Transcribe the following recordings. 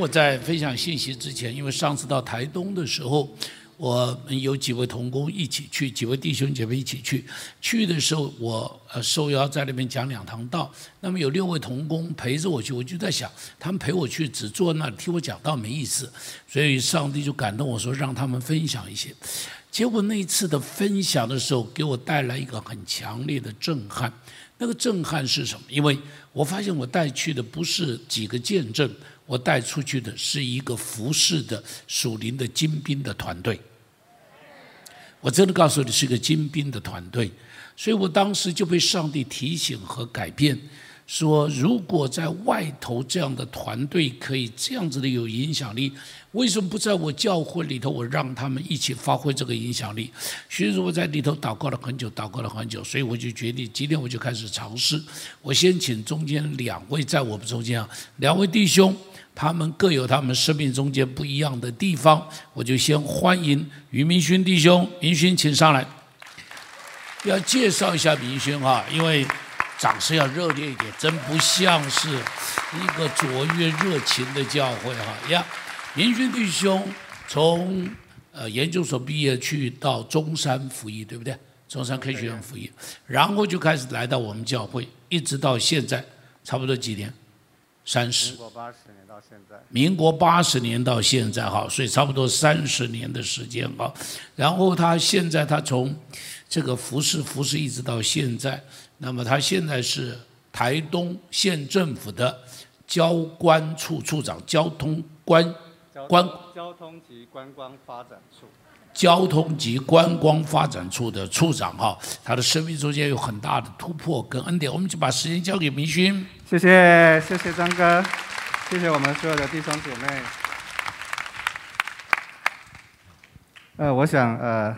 我在分享信息之前，因为上次到台东的时候，我们有几位同工一起去，几位弟兄姐妹一起去。去的时候，我呃受邀在那边讲两堂道。那么有六位同工陪着我去，我就在想，他们陪我去只坐那听我讲道没意思，所以上帝就感动我说，让他们分享一些。结果那一次的分享的时候，给我带来一个很强烈的震撼。那个震撼是什么？因为我发现我带去的不是几个见证，我带出去的是一个服侍的属灵的精兵的团队。我真的告诉你，是一个精兵的团队。所以我当时就被上帝提醒和改变。说，如果在外头这样的团队可以这样子的有影响力，为什么不在我教会里头，我让他们一起发挥这个影响力？所以说我在里头祷告了很久，祷告了很久，所以我就决定今天我就开始尝试。我先请中间两位在我们中间啊，两位弟兄，他们各有他们生命中间不一样的地方，我就先欢迎于明勋弟兄，明勋请上来，要介绍一下明勋哈，因为。掌声要热烈一点，真不像是一个卓越热情的教会哈呀！明勋弟兄从呃研究所毕业去到中山服役，对不对？中山科学院服役，然后就开始来到我们教会，一直到现在，差不多几年？三十。民国八十年到现在。哈，所以差不多三十年的时间哈。然后他现在他从这个服饰服饰一直到现在。那么他现在是台东县政府的交关处处长，交通关关交通及观光发展处，交通及观光发展处的处长哈，他的生命中间有很大的突破跟恩典，我们就把时间交给明勋。谢谢谢谢张哥，谢谢我们所有的弟兄姐妹。呃，我想呃，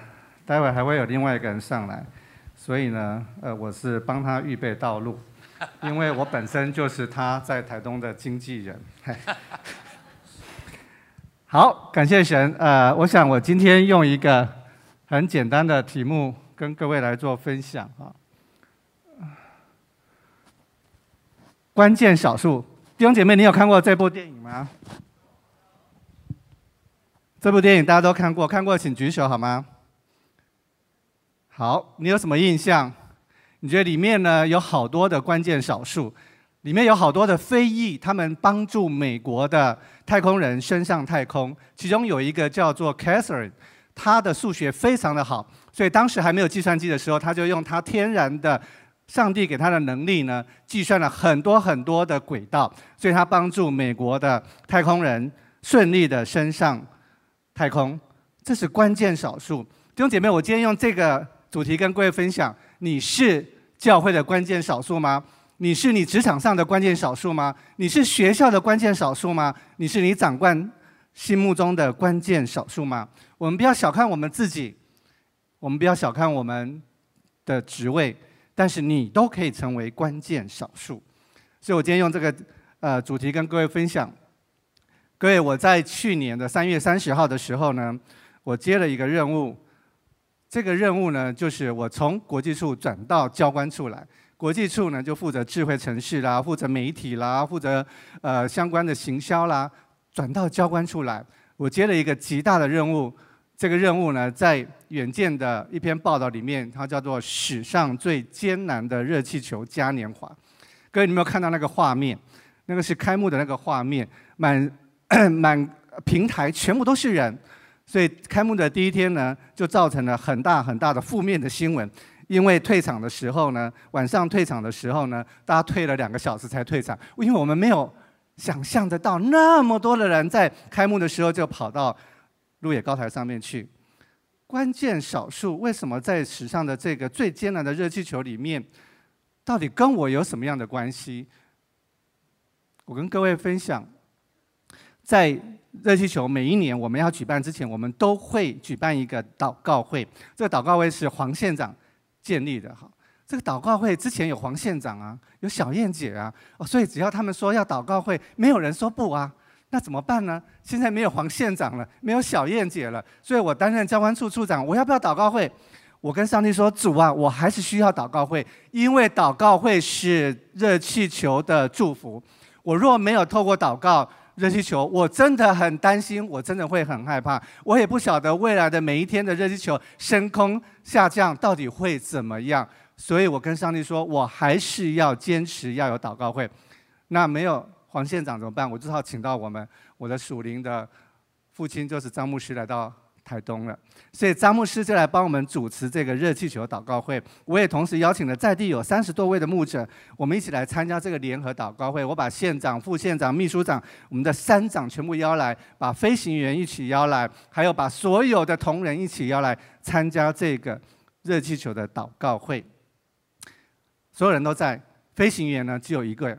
待会还会有另外一个人上来。所以呢，呃，我是帮他预备道路，因为我本身就是他在台东的经纪人。好，感谢神。呃，我想我今天用一个很简单的题目跟各位来做分享啊。关键少数弟兄姐妹，你有看过这部电影吗？这部电影大家都看过，看过请举手好吗？好，你有什么印象？你觉得里面呢有好多的关键少数，里面有好多的非裔，他们帮助美国的太空人升上太空。其中有一个叫做 Catherine，他的数学非常的好，所以当时还没有计算机的时候，他就用他天然的上帝给他的能力呢，计算了很多很多的轨道，所以他帮助美国的太空人顺利的升上太空。这是关键少数。弟兄姐妹，我今天用这个。主题跟各位分享：你是教会的关键少数吗？你是你职场上的关键少数吗？你是学校的关键少数吗？你是你长官心目中的关键少数吗？我们不要小看我们自己，我们不要小看我们的职位，但是你都可以成为关键少数。所以我今天用这个呃主题跟各位分享。各位，我在去年的三月三十号的时候呢，我接了一个任务。这个任务呢，就是我从国际处转到交关处来。国际处呢，就负责智慧城市啦，负责媒体啦，负责呃相关的行销啦。转到交关处来，我接了一个极大的任务。这个任务呢，在远见的一篇报道里面，它叫做“史上最艰难的热气球嘉年华”。各位，你有没有看到那个画面？那个是开幕的那个画面，满 满平台全部都是人。所以开幕的第一天呢，就造成了很大很大的负面的新闻。因为退场的时候呢，晚上退场的时候呢，大家退了两个小时才退场。因为我们没有想象得到那么多的人在开幕的时候就跑到路野高台上面去。关键少数为什么在史上的这个最艰难的热气球里面，到底跟我有什么样的关系？我跟各位分享，在。热气球每一年我们要举办之前，我们都会举办一个祷告会。这个祷告会是黄县长建立的哈。这个祷告会之前有黄县长啊，有小燕姐啊，哦，所以只要他们说要祷告会，没有人说不啊。那怎么办呢？现在没有黄县长了，没有小燕姐了，所以我担任交关处处长，我要不要祷告会？我跟上帝说，主啊，我还是需要祷告会，因为祷告会是热气球的祝福。我若没有透过祷告，热气球，我真的很担心，我真的会很害怕。我也不晓得未来的每一天的热气球升空下降到底会怎么样，所以我跟上帝说，我还是要坚持要有祷告会。那没有黄县长怎么办？我只好请到我们我的属灵的父亲，就是张牧师来到。台东了，所以张牧师就来帮我们主持这个热气球祷告会。我也同时邀请了在地有三十多位的牧者，我们一起来参加这个联合祷告会。我把县长、副县长、秘书长、我们的三长全部邀来，把飞行员一起邀来，还有把所有的同仁一起邀来参加这个热气球的祷告会。所有人都在，飞行员呢只有一个。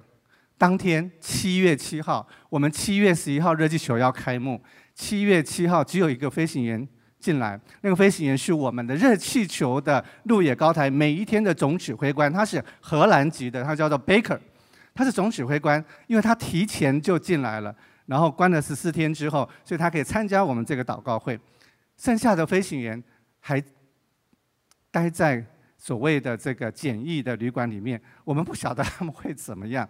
当天七月七号，我们七月十一号热气球要开幕。七月七号，只有一个飞行员进来。那个飞行员是我们的热气球的路野高台每一天的总指挥官，他是荷兰籍的，他叫做 Baker，他是总指挥官，因为他提前就进来了，然后关了十四天之后，所以他可以参加我们这个祷告会。剩下的飞行员还待在所谓的这个简易的旅馆里面，我们不晓得他们会怎么样。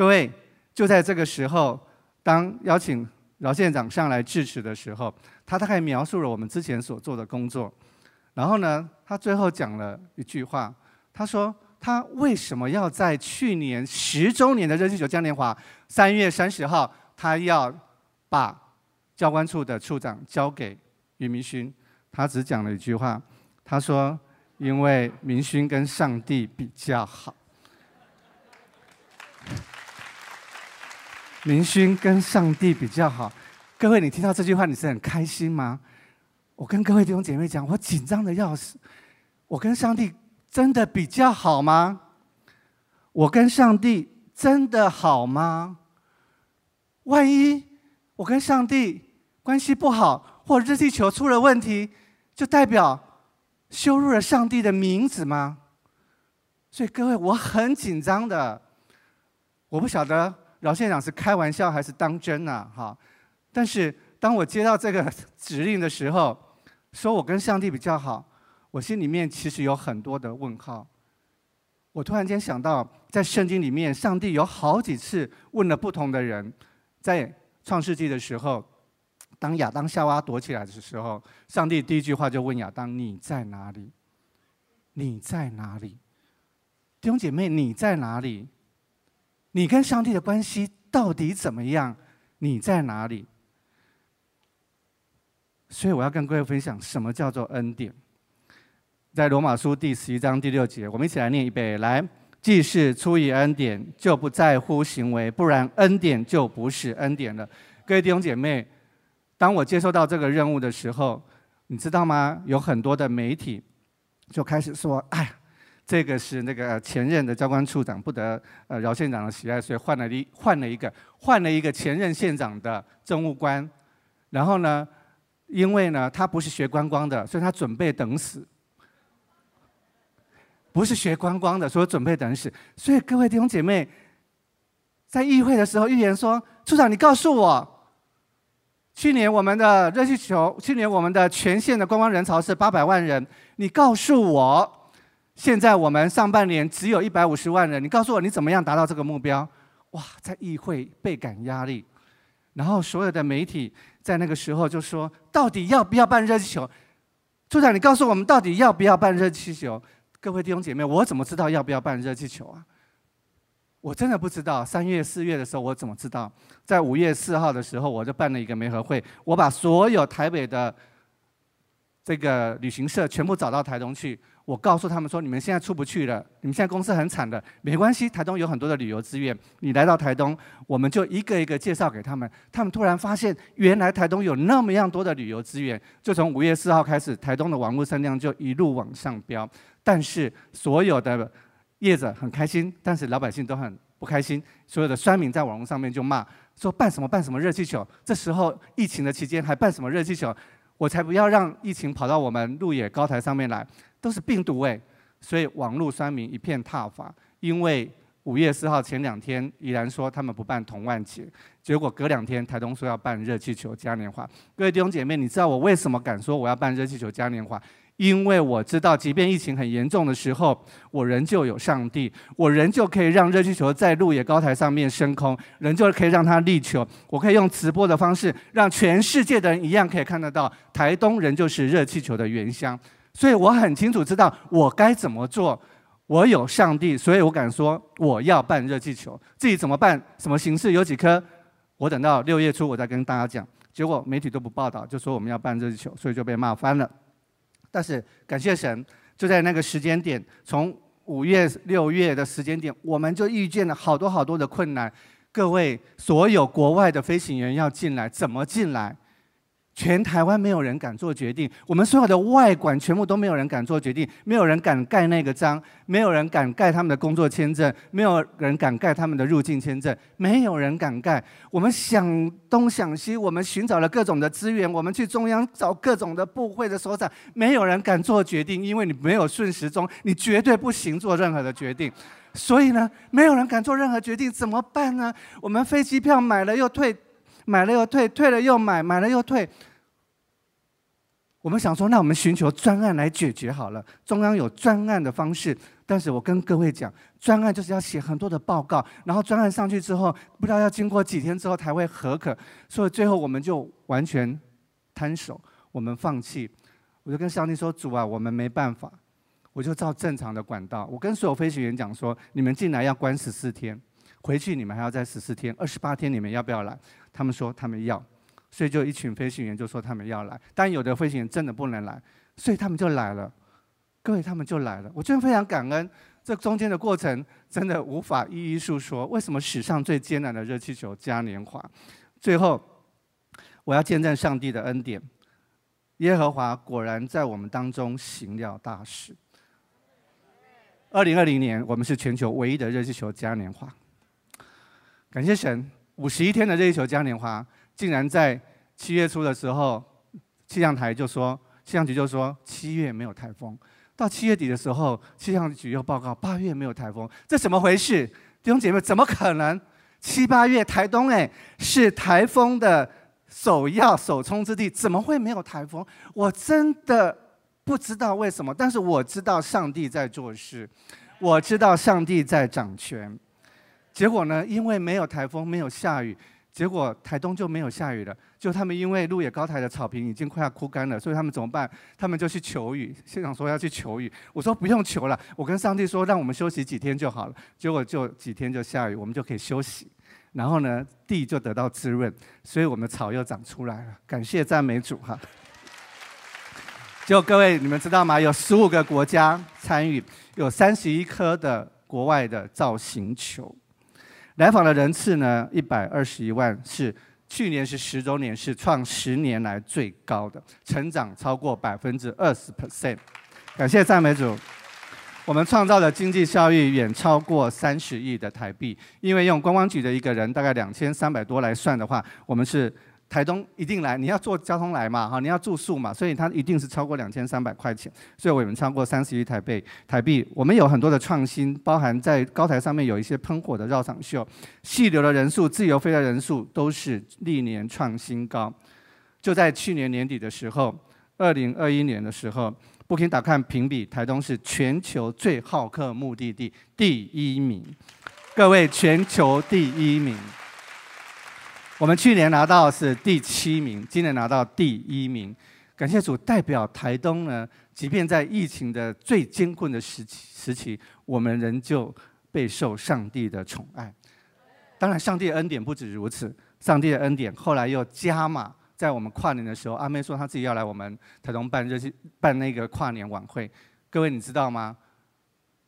各位，就在这个时候，当邀请。饶县长上来致辞的时候，他大概描述了我们之前所做的工作，然后呢，他最后讲了一句话，他说他为什么要在去年十周年的热气球嘉年华三月三十号，他要把教官处的处长交给于明勋，他只讲了一句话，他说因为明勋跟上帝比较好。明勋跟上帝比较好，各位，你听到这句话，你是很开心吗？我跟各位弟兄姐妹讲，我紧张的要死。我跟上帝真的比较好吗？我跟上帝真的好吗？万一我跟上帝关系不好，或热气球出了问题，就代表羞辱了上帝的名字吗？所以各位，我很紧张的，我不晓得。饶县长是开玩笑还是当真呢？哈！但是当我接到这个指令的时候，说我跟上帝比较好，我心里面其实有很多的问号。我突然间想到，在圣经里面，上帝有好几次问了不同的人，在创世纪的时候，当亚当夏娃躲起来的时候，上帝第一句话就问亚当：“你在哪里？你在哪里？”弟兄姐妹，你在哪里？你跟上帝的关系到底怎么样？你在哪里？所以我要跟各位分享什么叫做恩典。在罗马书第十一章第六节，我们一起来念一遍：来，既是出于恩典，就不在乎行为，不然恩典就不是恩典了。各位弟兄姐妹，当我接受到这个任务的时候，你知道吗？有很多的媒体就开始说：“哎。”这个是那个前任的教官处长不得呃饶县长的喜爱，所以换了一换了一个换了一个前任县长的政务官，然后呢，因为呢他不是学观光的，所以他准备等死。不是学观光的，所以准备等死。所以各位弟兄姐妹，在议会的时候预言说，处长你告诉我，去年我们的热气球，去年我们的全县的观光人潮是八百万人，你告诉我。现在我们上半年只有一百五十万人，你告诉我你怎么样达到这个目标？哇，在议会倍感压力，然后所有的媒体在那个时候就说：到底要不要办热气球？处长，你告诉我们到底要不要办热气球？各位弟兄姐妹，我怎么知道要不要办热气球啊？我真的不知道。三月、四月的时候我怎么知道？在五月四号的时候我就办了一个媒合会，我把所有台北的这个旅行社全部找到台东去。我告诉他们说：“你们现在出不去了，你们现在公司很惨的，没关系，台东有很多的旅游资源。你来到台东，我们就一个一个介绍给他们。他们突然发现，原来台东有那么样多的旅游资源。就从五月四号开始，台东的网络声量就一路往上飙。但是所有的业者很开心，但是老百姓都很不开心。所有的酸民在网络上面就骂说：办什么办什么热气球？这时候疫情的期间还办什么热气球？我才不要让疫情跑到我们鹿野高台上面来。”都是病毒哎，所以网络酸民一片挞伐。因为五月四号前两天，依然说他们不办同万节，结果隔两天台东说要办热气球嘉年华。各位弟兄姐妹，你知道我为什么敢说我要办热气球嘉年华？因为我知道，即便疫情很严重的时候，我仍旧有上帝，我仍旧可以让热气球在路野高台上面升空，仍旧可以让它立球。我可以用直播的方式，让全世界的人一样可以看得到，台东仍旧是热气球的原乡。所以我很清楚知道我该怎么做。我有上帝，所以我敢说我要办热气球。自己怎么办？什么形式？有几颗？我等到六月初我再跟大家讲。结果媒体都不报道，就说我们要办热气球，所以就被骂翻了。但是感谢神，就在那个时间点，从五月、六月的时间点，我们就遇见了好多好多的困难。各位，所有国外的飞行员要进来，怎么进来？全台湾没有人敢做决定，我们所有的外管全部都没有人敢做决定，没有人敢盖那个章，没有人敢盖他们的工作签证，没有人敢盖他们的入境签证，没有人敢盖。我们想东想西，我们寻找了各种的资源，我们去中央找各种的部会的首长，没有人敢做决定，因为你没有顺时钟，你绝对不行做任何的决定。所以呢，没有人敢做任何决定，怎么办呢？我们飞机票买了又退，买了又退，退了又买，买了又退。我们想说，那我们寻求专案来解决好了。中央有专案的方式，但是我跟各位讲，专案就是要写很多的报告，然后专案上去之后，不知道要经过几天之后才会合可，所以最后我们就完全摊手，我们放弃。我就跟上帝说：“主啊，我们没办法，我就照正常的管道。我跟所有飞行员讲说，你们进来要关十四天，回去你们还要再十四天，二十八天你们要不要来？他们说他们要。”所以就一群飞行员就说他们要来，但有的飞行员真的不能来，所以他们就来了。各位，他们就来了。我真的非常感恩，这中间的过程真的无法一一诉说。为什么史上最艰难的热气球嘉年华，最后我要见证上帝的恩典，耶和华果然在我们当中行了大事。二零二零年，我们是全球唯一的热气球嘉年华。感谢神，五十一天的热气球嘉年华。竟然在七月初的时候，气象台就说，气象局就说七月没有台风。到七月底的时候，气象局又报告八月没有台风。这怎么回事？弟兄姐妹，怎么可能？七八月台东哎是台风的首要首冲之地，怎么会没有台风？我真的不知道为什么，但是我知道上帝在做事，我知道上帝在掌权。结果呢？因为没有台风，没有下雨。结果台东就没有下雨了，就他们因为鹿野高台的草坪已经快要枯干了，所以他们怎么办？他们就去求雨。现场说要去求雨，我说不用求了，我跟上帝说让我们休息几天就好了。结果就几天就下雨，我们就可以休息，然后呢地就得到滋润，所以我们草又长出来了。感谢赞美主哈！就各位你们知道吗？有十五个国家参与，有三十一颗的国外的造型球。来访的人次呢，一百二十一万，是去年是十周年，是创十年来最高的，成长超过百分之二十 percent。感谢赞美主，我们创造的经济效益远超过三十亿的台币，因为用观光局的一个人大概两千三百多来算的话，我们是。台东一定来，你要坐交通来嘛，哈，你要住宿嘛，所以它一定是超过两千三百块钱，所以我们超过三十亿台币。台币，我们有很多的创新，包含在高台上面有一些喷火的绕场秀，细流的人数、自由飞的人数都是历年创新高。就在去年年底的时候，二零二一年的时候，Booking 打看评比，台东是全球最好客目的地第一名。各位，全球第一名。我们去年拿到是第七名，今年拿到第一名，感谢主，代表台东呢，即便在疫情的最艰困的时期时期，我们仍旧备受上帝的宠爱。当然，上帝的恩典不止如此，上帝的恩典后来又加码，在我们跨年的时候，阿妹说她自己要来我们台东办热办那个跨年晚会。各位你知道吗？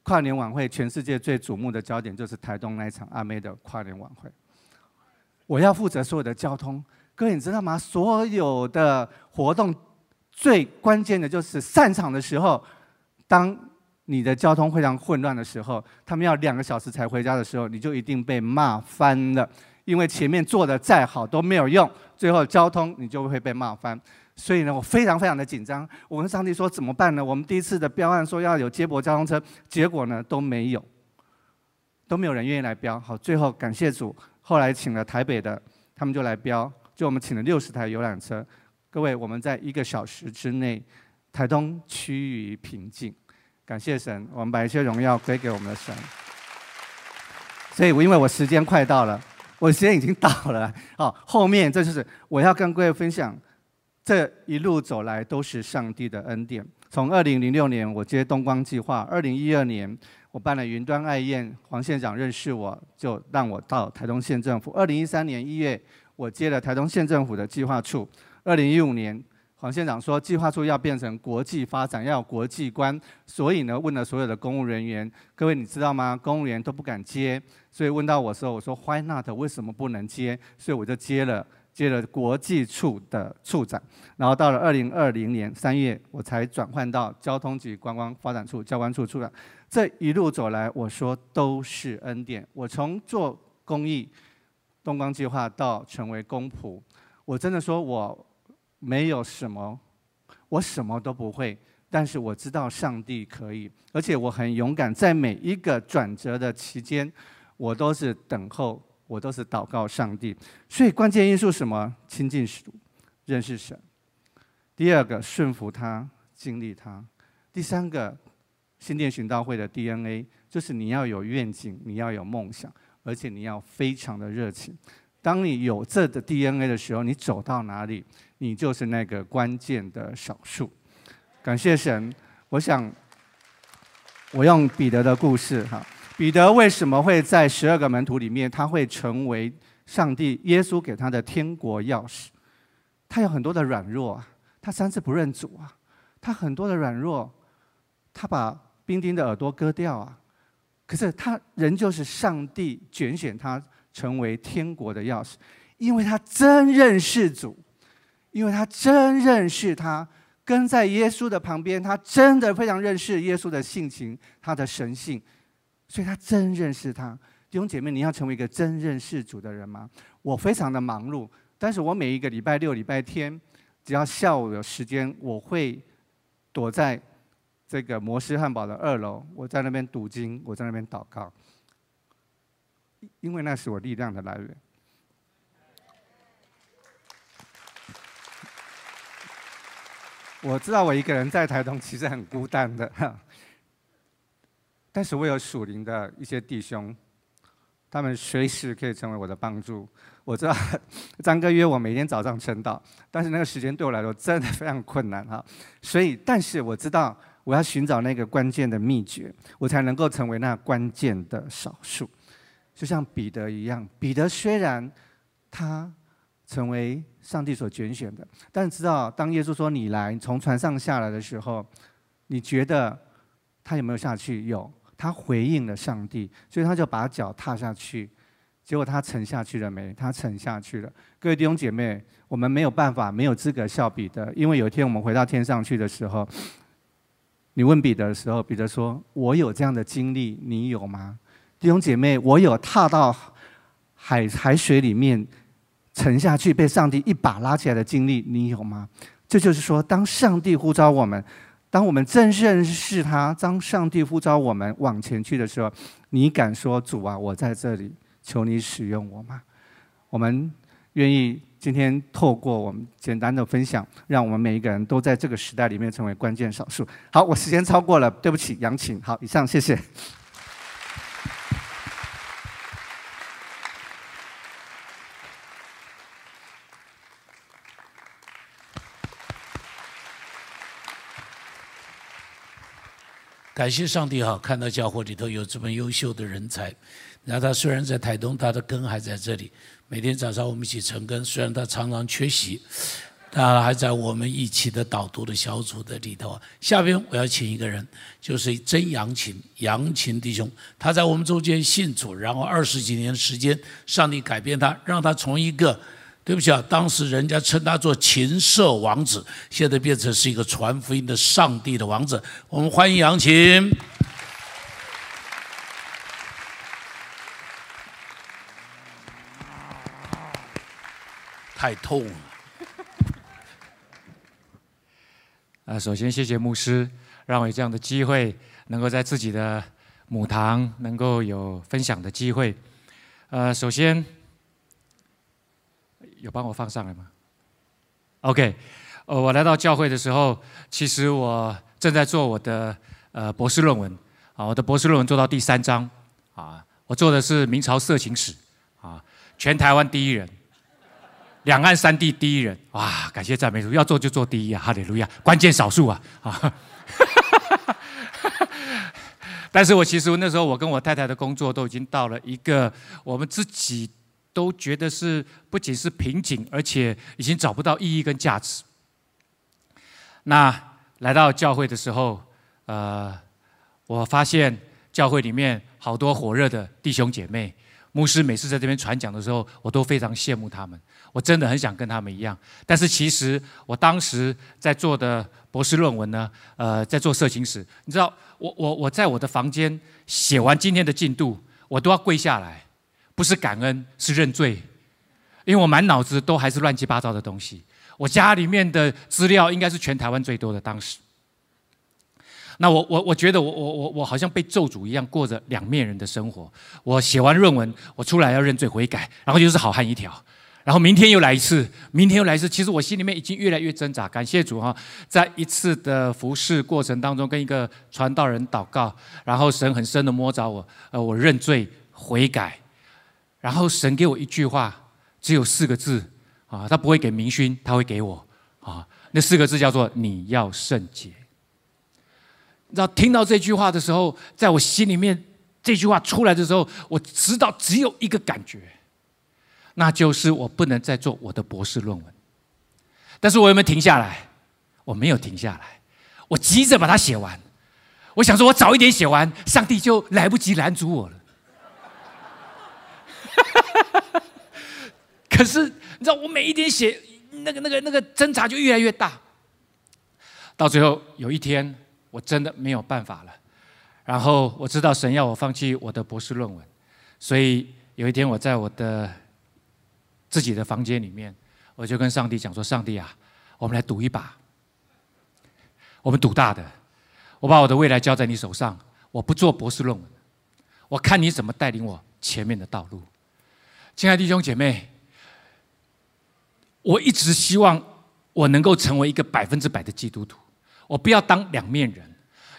跨年晚会全世界最瞩目的焦点就是台东那一场阿妹的跨年晚会。我要负责所有的交通，各位你知道吗？所有的活动最关键的就是散场的时候，当你的交通非常混乱的时候，他们要两个小时才回家的时候，你就一定被骂翻了，因为前面做的再好都没有用，最后交通你就会被骂翻。所以呢，我非常非常的紧张。我跟上帝说怎么办呢？我们第一次的标案说要有接驳交通车，结果呢都没有，都没有人愿意来标。好，最后感谢主。后来请了台北的，他们就来标，就我们请了六十台游览车。各位，我们在一个小时之内台东趋于平静。感谢神，我们把一些荣耀归给我们的神。所以，我因为我时间快到了，我时间已经到了。好，后面这就是我要跟各位分享，这一路走来都是上帝的恩典。从二零零六年我接东光计划，二零一二年我办了云端爱宴，黄县长认识我，就让我到台东县政府。二零一三年一月，我接了台东县政府的计划处。二零一五年。黄县长说，计划处要变成国际发展，要有国际观，所以呢，问了所有的公务人员，各位你知道吗？公务员都不敢接，所以问到我时候，我说 Why not？为什么不能接？所以我就接了，接了国际处的处长。然后到了二零二零年三月，我才转换到交通及观光发展处交关处处长。这一路走来，我说都是恩典。我从做公益东光计划到成为公仆，我真的说我。没有什么，我什么都不会，但是我知道上帝可以，而且我很勇敢，在每一个转折的期间，我都是等候，我都是祷告上帝。所以关键因素什么？亲近主，认识神。第二个，顺服他，经历他。第三个，新店寻道会的 DNA 就是你要有愿景，你要有梦想，而且你要非常的热情。当你有这的 DNA 的时候，你走到哪里？你就是那个关键的少数。感谢神，我想我用彼得的故事哈，彼得为什么会在十二个门徒里面，他会成为上帝耶稣给他的天国钥匙？他有很多的软弱啊，他三次不认主啊，他很多的软弱，他把兵丁的耳朵割掉啊，可是他仍旧是上帝拣选他成为天国的钥匙，因为他真认识主。因为他真认识他，跟在耶稣的旁边，他真的非常认识耶稣的性情，他的神性，所以他真认识他。弟兄姐妹，你要成为一个真认识主的人吗？我非常的忙碌，但是我每一个礼拜六、礼拜天，只要下午有时间，我会躲在这个摩斯汉堡的二楼，我在那边读经，我在那边祷告，因为那是我力量的来源。我知道我一个人在台东其实很孤单的，但是我有属灵的一些弟兄，他们随时可以成为我的帮助。我知道 张哥约我每天早上晨祷，但是那个时间对我来说真的非常困难哈。所以，但是我知道我要寻找那个关键的秘诀，我才能够成为那关键的少数。就像彼得一样，彼得虽然他。成为上帝所拣选的，但知道当耶稣说你来从船上下来的时候，你觉得他有没有下去？有，他回应了上帝，所以他就把脚踏下去。结果他沉下去了没？他沉下去了。各位弟兄姐妹，我们没有办法，没有资格笑彼得，因为有一天我们回到天上去的时候，你问彼得的时候，彼得说：“我有这样的经历，你有吗？”弟兄姐妹，我有踏到海海水里面。沉下去被上帝一把拉起来的经历，你有吗？这就是说，当上帝呼召我们，当我们正认识他，当上帝呼召我们往前去的时候，你敢说主啊，我在这里，求你使用我吗？我们愿意今天透过我们简单的分享，让我们每一个人都在这个时代里面成为关键少数。好，我时间超过了，对不起，杨晴。好，以上，谢谢。感谢上帝哈，看到教会里头有这么优秀的人才。那他虽然在台东，他的根还在这里。每天早上我们一起晨更，虽然他常常缺席，他还在我们一起的导读的小组的里头。下边我要请一个人，就是曾阳琴杨琴弟兄，他在我们中间信主，然后二十几年时间，上帝改变他，让他从一个。对不起啊，当时人家称他做琴瑟王子，现在变成是一个传福音的上帝的王子。我们欢迎杨琴。太痛了。啊，首先谢谢牧师，让我有这样的机会，能够在自己的母堂能够有分享的机会。呃，首先。有帮我放上来吗？OK，呃，我来到教会的时候，其实我正在做我的呃博士论文啊，我的博士论文做到第三章啊，我做的是明朝色情史啊，全台湾第一人，两岸三地第一人，哇！感谢赞美主，要做就做第一啊，哈利路亚！关键少数啊啊！但是我其实那时候我跟我太太的工作都已经到了一个我们自己都觉得是不仅是瓶颈，而且已经找不到意义跟价值。那来到教会的时候，呃，我发现教会里面好多火热的弟兄姐妹，牧师每次在这边传讲的时候，我都非常羡慕他们。我真的很想跟他们一样，但是其实我当时在做的博士论文呢，呃，在做色情史。你知道，我我我在我的房间写完今天的进度，我都要跪下来，不是感恩，是认罪，因为我满脑子都还是乱七八糟的东西。我家里面的资料应该是全台湾最多的，当时。那我我我觉得我我我我好像被咒诅一样，过着两面人的生活。我写完论文，我出来要认罪悔改，然后就是好汉一条。然后明天又来一次，明天又来一次。其实我心里面已经越来越挣扎。感谢主哈，在一次的服侍过程当中，跟一个传道人祷告，然后神很深的摸着我，呃，我认罪悔改，然后神给我一句话，只有四个字啊，他不会给明勋，他会给我啊，那四个字叫做你要圣洁。你知道听到这句话的时候，在我心里面这句话出来的时候，我知道只有一个感觉。那就是我不能再做我的博士论文，但是我有没有停下来？我没有停下来，我急着把它写完。我想说，我早一点写完，上帝就来不及拦阻我了。可是你知道，我每一天写，那个、那个、那个挣扎就越来越大。到最后有一天，我真的没有办法了。然后我知道神要我放弃我的博士论文，所以有一天我在我的。自己的房间里面，我就跟上帝讲说：“上帝啊，我们来赌一把，我们赌大的，我把我的未来交在你手上，我不做博士论文，我看你怎么带领我前面的道路。”亲爱的弟兄姐妹，我一直希望我能够成为一个百分之百的基督徒，我不要当两面人，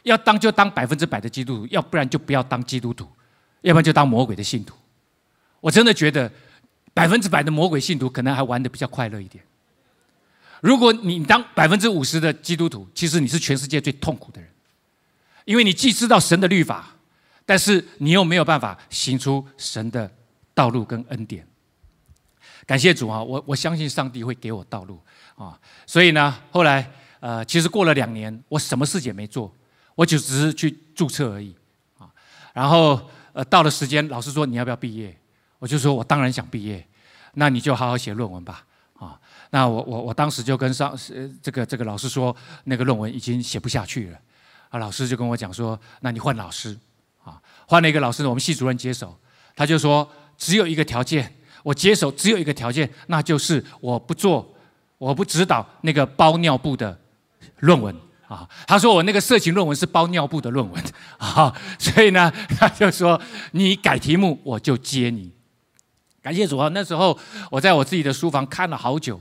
要当就当百分之百的基督徒，要不然就不要当基督徒，要不然就当魔鬼的信徒。我真的觉得。百分之百的魔鬼信徒可能还玩的比较快乐一点。如果你当百分之五十的基督徒，其实你是全世界最痛苦的人，因为你既知道神的律法，但是你又没有办法行出神的道路跟恩典。感谢主啊，我我相信上帝会给我道路啊。所以呢，后来呃，其实过了两年，我什么事也没做，我就只是去注册而已啊。然后呃，到了时间，老师说你要不要毕业？我就说，我当然想毕业，那你就好好写论文吧，啊，那我我我当时就跟上呃这个这个老师说，那个论文已经写不下去了，啊，老师就跟我讲说，那你换老师，啊，换了一个老师，我们系主任接手，他就说只有一个条件，我接手只有一个条件，那就是我不做，我不指导那个包尿布的论文。啊，他说我那个色情论文是包尿布的论文，啊，所以呢，他就说你改题目我就接你。感谢主啊！那时候我在我自己的书房看了好久，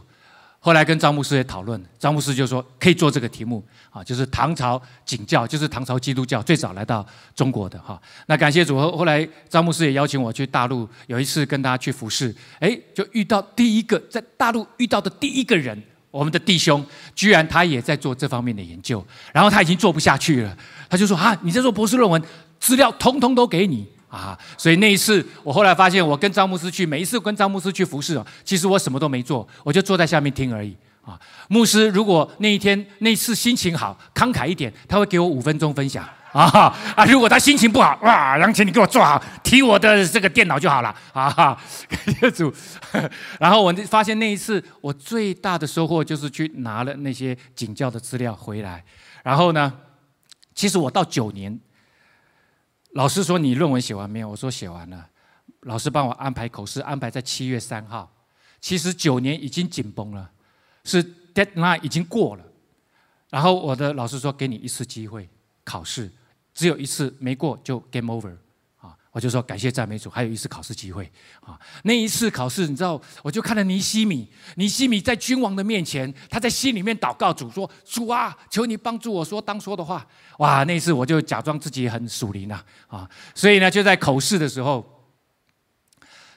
后来跟张牧师也讨论，张牧师就说可以做这个题目啊，就是唐朝景教，就是唐朝基督教最早来到中国的哈。那感谢主后，后来张牧师也邀请我去大陆，有一次跟他去服侍，哎，就遇到第一个在大陆遇到的第一个人，我们的弟兄，居然他也在做这方面的研究，然后他已经做不下去了，他就说啊，你在做博士论文，资料通通都给你。啊，所以那一次，我后来发现，我跟张牧师去，每一次跟张牧师去服侍哦，其实我什么都没做，我就坐在下面听而已。啊，牧师如果那一天那一次心情好，慷慨一点，他会给我五分钟分享。啊啊，如果他心情不好，哇，杨琴你给我坐好，提我的这个电脑就好了。啊哈，感谢主。然后我发现那一次，我最大的收获就是去拿了那些警教的资料回来。然后呢，其实我到九年。老师说：“你论文写完没有？”我说：“写完了。”老师帮我安排口试，安排在七月三号。其实九年已经紧绷了，是 deadline 已经过了。然后我的老师说：“给你一次机会考试，只有一次，没过就 game over。”我就说感谢赞美主，还有一次考试机会啊！那一次考试，你知道，我就看到尼西米，尼西米在君王的面前，他在心里面祷告主说：“主啊，求你帮助我说当说的话。”哇！那一次我就假装自己很属灵啊啊！所以呢，就在口试的时候，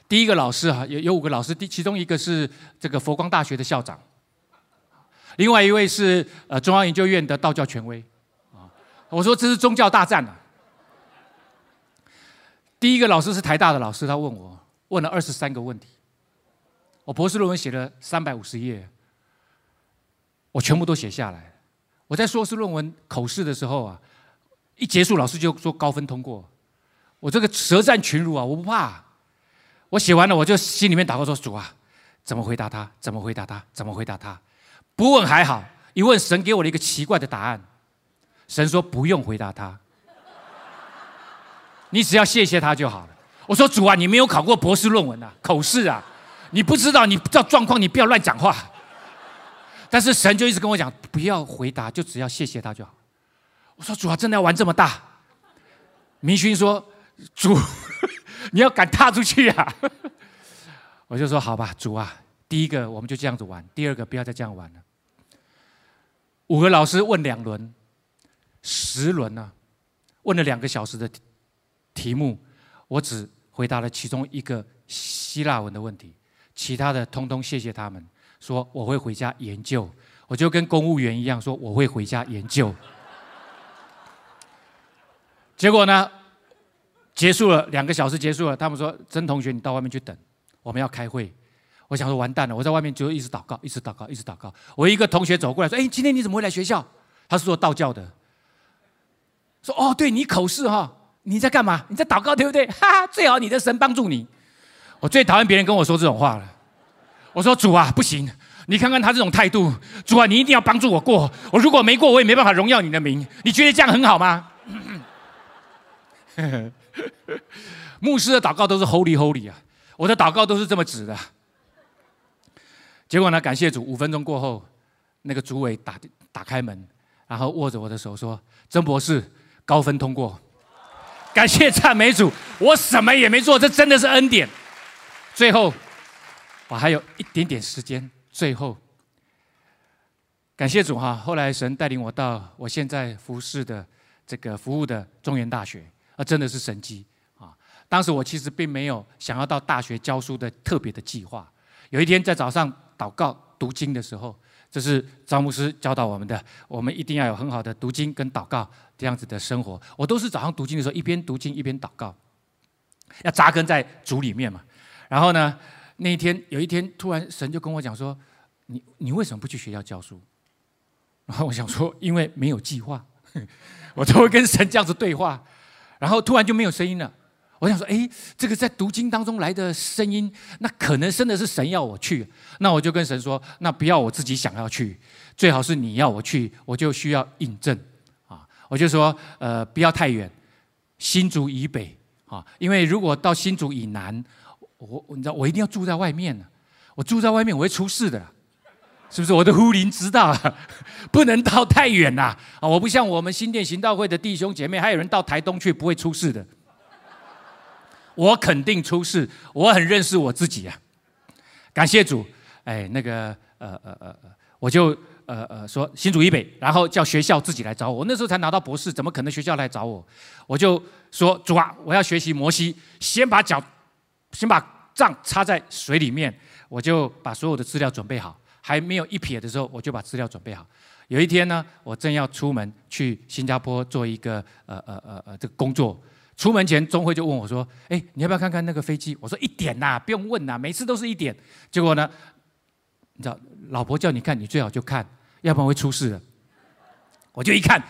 第一个老师啊，有有五个老师，第其中一个是这个佛光大学的校长，另外一位是呃中央研究院的道教权威啊。我说这是宗教大战啊！第一个老师是台大的老师，他问我问了二十三个问题，我博士论文写了三百五十页，我全部都写下来。我在硕士论文口试的时候啊，一结束老师就说高分通过，我这个舌战群儒啊，我不怕。我写完了，我就心里面祷告说：主啊，怎么回答他？怎么回答他？怎么回答他？不问还好，一问神给我了一个奇怪的答案，神说不用回答他。你只要谢谢他就好了。我说主啊，你没有考过博士论文啊，口试啊，你不知道，你不知道状况，你不要乱讲话。但是神就一直跟我讲，不要回答，就只要谢谢他就好。我说主啊，真的要玩这么大？明勋说主，你要敢踏出去啊！我就说好吧，主啊，第一个我们就这样子玩，第二个不要再这样玩了。五个老师问两轮，十轮呢，问了两个小时的。题目，我只回答了其中一个希腊文的问题，其他的通通谢谢他们，说我会回家研究，我就跟公务员一样说我会回家研究。结果呢，结束了两个小时结束了，他们说曾同学你到外面去等，我们要开会。我想说完蛋了，我在外面就一直祷告，一直祷告，一直祷告。我一个同学走过来说：“哎，今天你怎么会来学校？”他是做道教的，说：“哦，对你口试哈。”你在干嘛？你在祷告，对不对？哈哈，最好你的神帮助你。我最讨厌别人跟我说这种话了。我说主啊，不行，你看看他这种态度。主啊，你一定要帮助我过。我如果没过，我也没办法荣耀你的名。你觉得这样很好吗？牧师的祷告都是 Holy Holy 啊，我的祷告都是这么指的。结果呢？感谢主，五分钟过后，那个主委打打开门，然后握着我的手说：“曾博士，高分通过。”感谢赞美主，我什么也没做，这真的是恩典。最后，我还有一点点时间。最后，感谢主哈！后来神带领我到我现在服侍的这个服务的中原大学，啊，真的是神迹啊！当时我其实并没有想要到大学教书的特别的计划。有一天在早上祷告读经的时候。这是张牧师教导我们的，我们一定要有很好的读经跟祷告这样子的生活。我都是早上读经的时候，一边读经一边祷告，要扎根在主里面嘛。然后呢，那一天有一天，突然神就跟我讲说：“你你为什么不去学校教书？”然后我想说，因为没有计划，我都会跟神这样子对话。然后突然就没有声音了。我想说，哎，这个在读经当中来的声音，那可能真的是神要我去。那我就跟神说，那不要我自己想要去，最好是你要我去，我就需要印证啊。我就说，呃，不要太远，新竹以北啊，因为如果到新竹以南，我你知道，我一定要住在外面呢。我住在外面，我会出事的，是不是？我的呼灵知道，不能到太远呐啊！我不像我们新店行道会的弟兄姐妹，还有人到台东去不会出事的。我肯定出事，我很认识我自己啊！感谢主，哎，那个呃呃呃呃，我就呃呃说新主以北，然后叫学校自己来找我。我那时候才拿到博士，怎么可能学校来找我？我就说主啊，我要学习摩西，先把脚，先把杖插在水里面，我就把所有的资料准备好。还没有一撇的时候，我就把资料准备好。有一天呢，我正要出门去新加坡做一个呃呃呃呃这个工作。出门前，钟慧就问我说：“哎，你要不要看看那个飞机？”我说：“一点呐，不用问呐，每次都是一点。”结果呢，你知道，老婆叫你看，你最好就看，要不然会出事的。我就一看，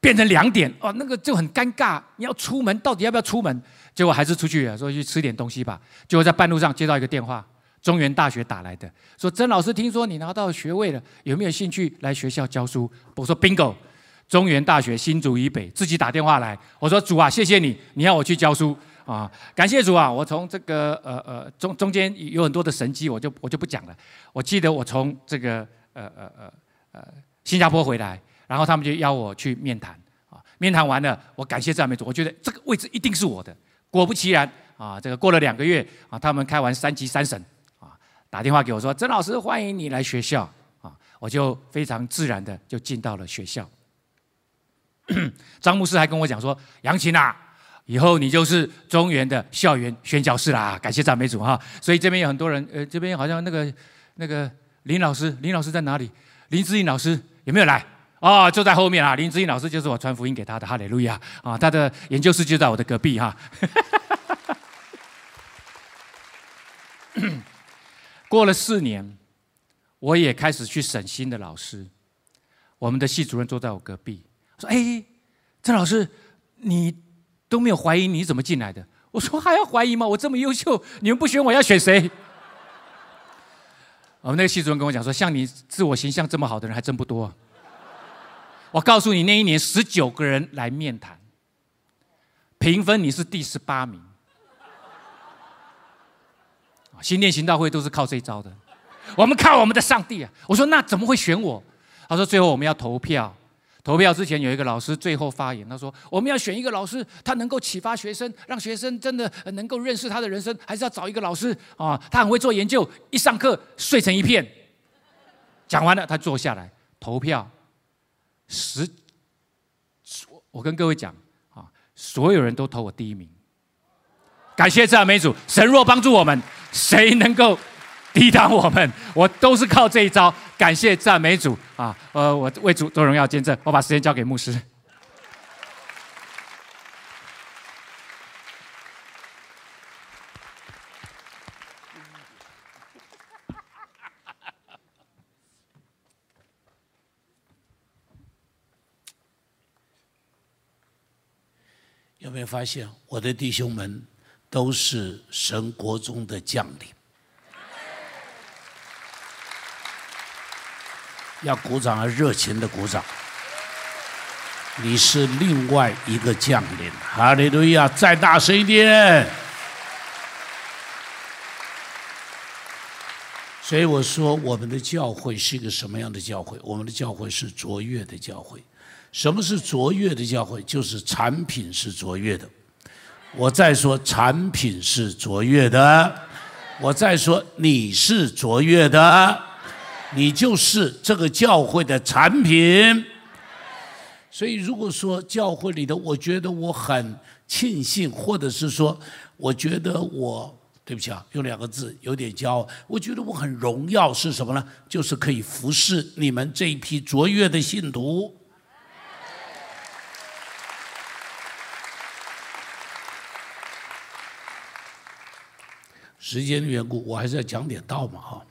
变成两点，哦，那个就很尴尬。你要出门，到底要不要出门？结果还是出去，说去吃点东西吧。结果在半路上接到一个电话，中原大学打来的，说曾老师，听说你拿到学位了，有没有兴趣来学校教书？我说：“bingo。”中原大学新竹以北自己打电话来，我说主啊，谢谢你，你要我去教书啊，感谢主啊！我从这个呃呃中中间有很多的神机，我就我就不讲了。我记得我从这个呃呃呃呃新加坡回来，然后他们就邀我去面谈啊，面谈完了，我感谢赞美主，我觉得这个位置一定是我的。果不其然啊，这个过了两个月啊，他们开完三级三审啊，打电话给我说：“曾老师，欢迎你来学校啊！”我就非常自然的就进到了学校。张牧师还跟我讲说：“杨琴啊，以后你就是中原的校园宣教士啦！”感谢赞美主哈！所以这边有很多人，呃，这边好像那个那个林老师，林老师在哪里？林志颖老师有没有来？哦，就在后面啊！林志颖老师就是我传福音给他的，哈利路亚啊！他的研究室就在我的隔壁哈。过了四年，我也开始去审新的老师。我们的系主任坐在我隔壁，说：“哎，郑老师，你都没有怀疑，你怎么进来的？”我说：“还要怀疑吗？我这么优秀，你们不选我要选谁？”我 们那个系主任跟我讲说：“像你自我形象这么好的人还真不多。”我告诉你，那一年十九个人来面谈，评分你是第十八名。新店行道会都是靠这一招的，我们靠我们的上帝啊！我说那怎么会选我？他说最后我们要投票，投票之前有一个老师最后发言，他说我们要选一个老师，他能够启发学生，让学生真的能够认识他的人生，还是要找一个老师啊？他很会做研究，一上课睡成一片。讲完了，他坐下来投票，十，我跟各位讲啊，所有人都投我第一名。感谢赞美主，神若帮助我们，谁能够抵挡我们？我都是靠这一招。感谢赞美主啊！呃，我为主做荣耀见证。我把时间交给牧师。有没有发现我的弟兄们？都是神国中的将领，要鼓掌，要热情的鼓掌。你是另外一个将领，哈利路亚！再大声一点。所以我说，我们的教会是一个什么样的教会？我们的教会是卓越的教会。什么是卓越的教会？就是产品是卓越的。我再说，产品是卓越的；我再说，你是卓越的，你就是这个教会的产品。所以，如果说教会里的，我觉得我很庆幸，或者是说，我觉得我对不起啊，用两个字有点骄傲，我觉得我很荣耀，是什么呢？就是可以服侍你们这一批卓越的信徒。时间的缘故，我还是要讲点道嘛哈。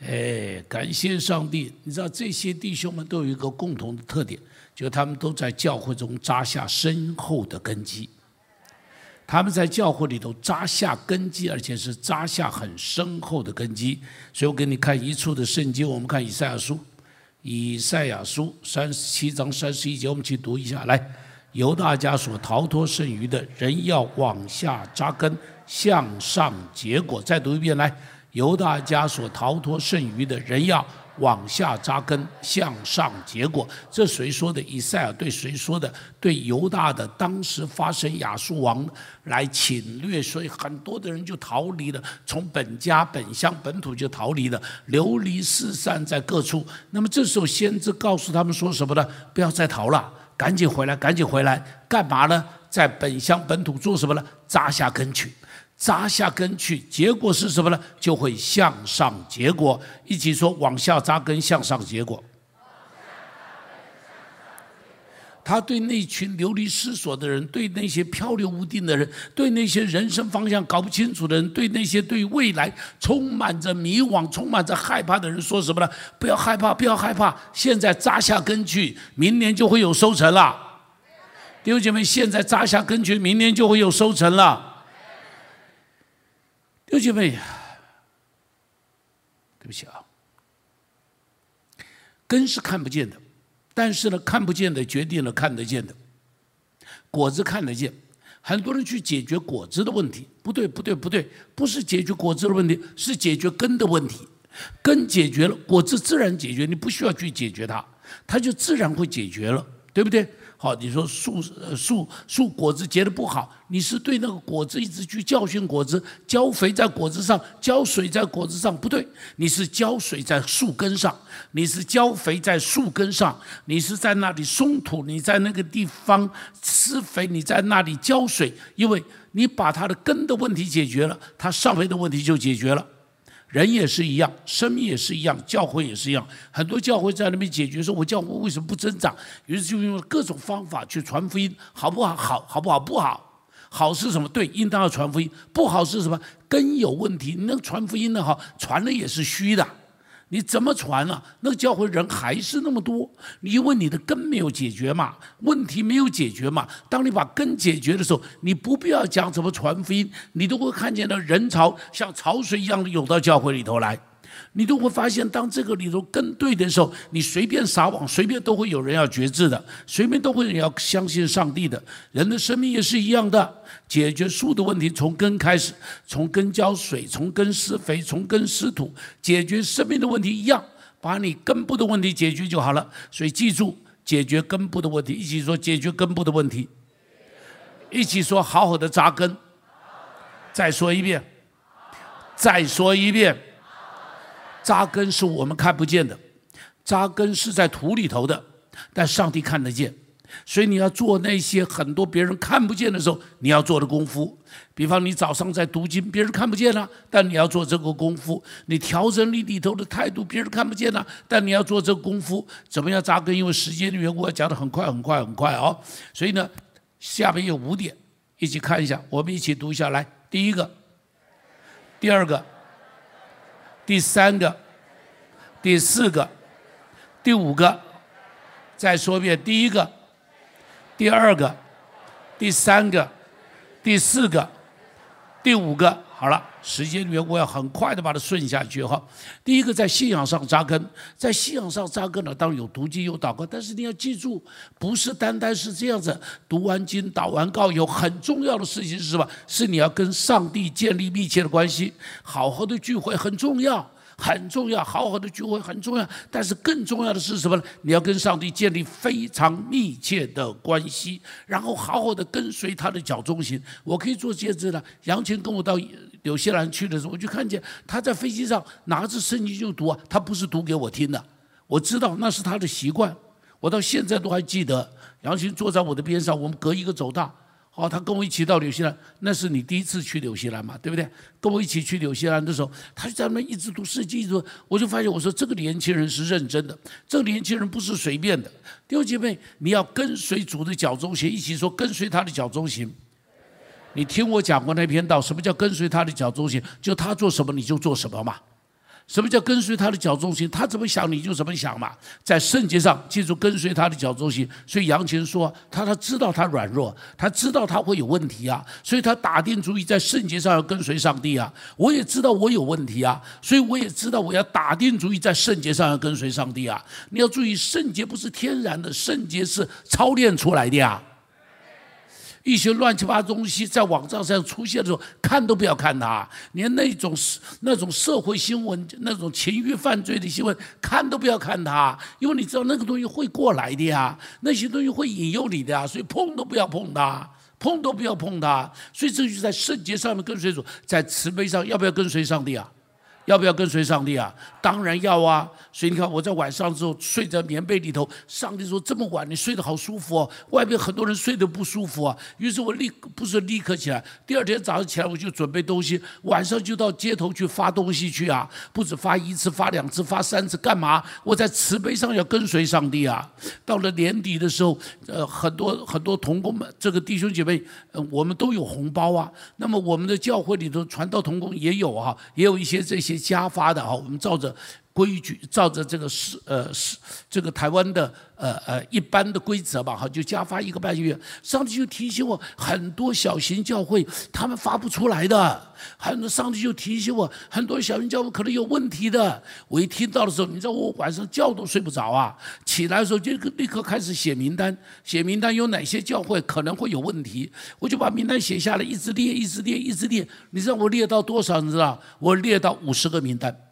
哎，感谢上帝！你知道这些弟兄们都有一个共同的特点，就他们都在教会中扎下深厚的根基。他们在教会里头扎下根基，而且是扎下很深厚的根基。所以我给你看一处的圣经，我们看以赛亚书，以赛亚书三十七章三十一节，我们去读一下。来，由大家所逃脱剩余的人要往下扎根。向上结果，再读一遍来。犹大家所逃脱剩余的人要往下扎根，向上结果。这谁说的？以赛尔对谁说的？对犹大的。当时发生亚述王来侵略，所以很多的人就逃离了，从本家本乡本土就逃离了，流离四散在各处。那么这时候先知告诉他们说什么呢？不要再逃了，赶紧回来，赶紧回来，干嘛呢？在本乡本土做什么呢？扎下根去。扎下根去，结果是什么呢？就会向上结果。一起说，往下扎根，向上结果。他对那群流离失所的人，对那些漂流无定的人，对那些人生方向搞不清楚的人，对那些对未来充满着迷惘、充满着害怕的人，说什么呢？不要害怕，不要害怕，现在扎下根去，明年就会有收成了。弟兄姐妹，现在扎下根去，明年就会有收成了。弟兄姐妹，对不起啊，根是看不见的，但是呢，看不见的决定了看得见的。果子看得见，很多人去解决果子的问题，不对，不对，不对，不是解决果子的问题，是解决根的问题。根解决了，果子自然解决，你不需要去解决它，它就自然会解决了，对不对？好，你说树树树果子结的不好，你是对那个果子一直去教训果子，浇肥在果子上，浇水在果子上，不对，你是浇水在树根上，你是浇肥在树根上，你是在那里松土，你在那个地方施肥，你在那里浇水，因为你把它的根的问题解决了，它上面的问题就解决了。人也是一样，生命也是一样，教会也是一样。很多教会在那边解决说：“我教会为什么不增长？”于是就用各种方法去传福音，好不好？好，好不好？不好。好是什么？对，应当要传福音。不好是什么？根有问题。你那传福音的好，传了也是虚的。你怎么传啊？那个教会人还是那么多，因为你的根没有解决嘛，问题没有解决嘛。当你把根解决的时候，你不必要讲怎么传福音，你都会看见那人潮像潮水一样涌到教会里头来。你都会发现，当这个里头跟对的时候，你随便撒网，随便都会有人要觉知的，随便都会有人要相信上帝的。人的生命也是一样的，解决树的问题从根开始，从根浇水，从根施肥，从根施土，解决生命的问题一样，把你根部的问题解决就好了。所以记住，解决根部的问题，一起说解决根部的问题，一起说好好的扎根。再说一遍，再说一遍。扎根是我们看不见的，扎根是在土里头的，但上帝看得见，所以你要做那些很多别人看不见的时候，你要做的功夫。比方你早上在读经，别人看不见了，但你要做这个功夫。你调整你里头的态度，别人看不见了，但你要做这个功夫。怎么样扎根？因为时间的缘故，我讲的很快很快很快哦。所以呢，下面有五点，一起看一下，我们一起读一下来。第一个，第二个。第三个，第四个，第五个，再说一遍：第一个，第二个，第三个，第四个，第五个。好了，时间缘故要很快的把它顺下去哈。第一个在信仰上扎根，在信仰上扎根呢，当然有读经有祷告，但是你要记住，不是单单是这样子，读完经祷完告，有很重要的事情是什么？是你要跟上帝建立密切的关系，好好的聚会很重要。很重要，好好的聚会很重要，但是更重要的是什么呢？你要跟上帝建立非常密切的关系，然后好好的跟随他的脚中行。我可以做见证的。杨琴跟我到纽西兰去的时候，我就看见他在飞机上拿着圣经就读啊，他不是读给我听的，我知道那是他的习惯，我到现在都还记得。杨琴坐在我的边上，我们隔一个走道。哦，他跟我一起到纽西兰，那是你第一次去纽西兰嘛，对不对？跟我一起去纽西兰的时候，他就在那一直读圣经，一直读我就发现，我说这个年轻人是认真的，这个年轻人不是随便的。弟兄姐妹，你要跟随主的脚中行，一起说跟随他的脚中行。你听我讲过那篇道，什么叫跟随他的脚中心？就他做什么你就做什么嘛。什么叫跟随他的脚中心？他怎么想你就怎么想嘛。在圣洁上，记住跟随他的脚中心。所以杨琴说，他他知道他软弱，他知道他会有问题啊，所以他打定主意在圣洁上要跟随上帝啊。我也知道我有问题啊，所以我也知道我要打定主意在圣洁上要跟随上帝啊。你要注意，圣洁不是天然的，圣洁是操练出来的呀。一些乱七八糟东西在网站上出现的时候，看都不要看它。连那种那种社会新闻、那种情欲犯罪的新闻，看都不要看它，因为你知道那个东西会过来的呀，那些东西会引诱你的呀，所以碰都不要碰它，碰都不要碰它。所以这就是在圣洁上面跟随主，在慈悲上要不要跟随上帝啊？要不要跟随上帝啊？当然要啊！所以你看，我在晚上之后睡在棉被里头，上帝说这么晚你睡得好舒服哦，外面很多人睡得不舒服啊。于是我立不是立刻起来，第二天早上起来我就准备东西，晚上就到街头去发东西去啊，不止发一次，发两次，发三次，干嘛？我在慈悲上要跟随上帝啊。到了年底的时候，呃，很多很多同工们，这个弟兄姐妹，呃，我们都有红包啊。那么我们的教会里头传道同工也有啊，也有一些这些。加发的啊，我们照着规矩，照着这个是呃是这个台湾的呃呃一般的规则吧，哈，就加发一个半月。上帝就提醒我，很多小型教会他们发不出来的，很多上帝就提醒我，很多小型教会可能有问题的。我一听到的时候，你知道我晚上觉都睡不着啊，起来的时候就立刻开始写名单，写名单有哪些教会可能会有问题，我就把名单写下来，一直列，一直列，一直列。你知道我列到多少？你知道？我列到五十个名单。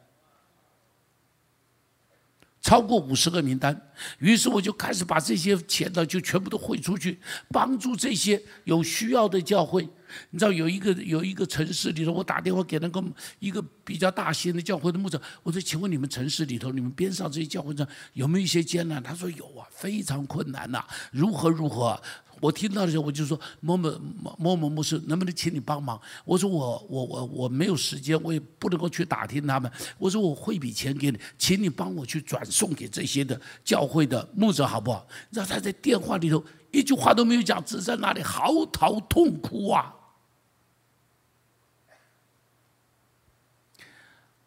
超过五十个名单。于是我就开始把这些钱呢，就全部都汇出去，帮助这些有需要的教会。你知道有一个有一个城市里头，我打电话给那个一个比较大型的教会的牧者，我说：“请问你们城市里头，你们边上这些教会上有没有一些艰难？”他说：“有啊，非常困难呐，如何如何。”我听到的时候，我就说某某某某某牧师，能不能请你帮忙？我说我我我我没有时间，我也不能够去打听他们。我说我汇笔钱给你，请你帮我去转送给这些的教会的牧者，好不好？让他在电话里头一句话都没有讲，只在那里嚎啕痛哭啊！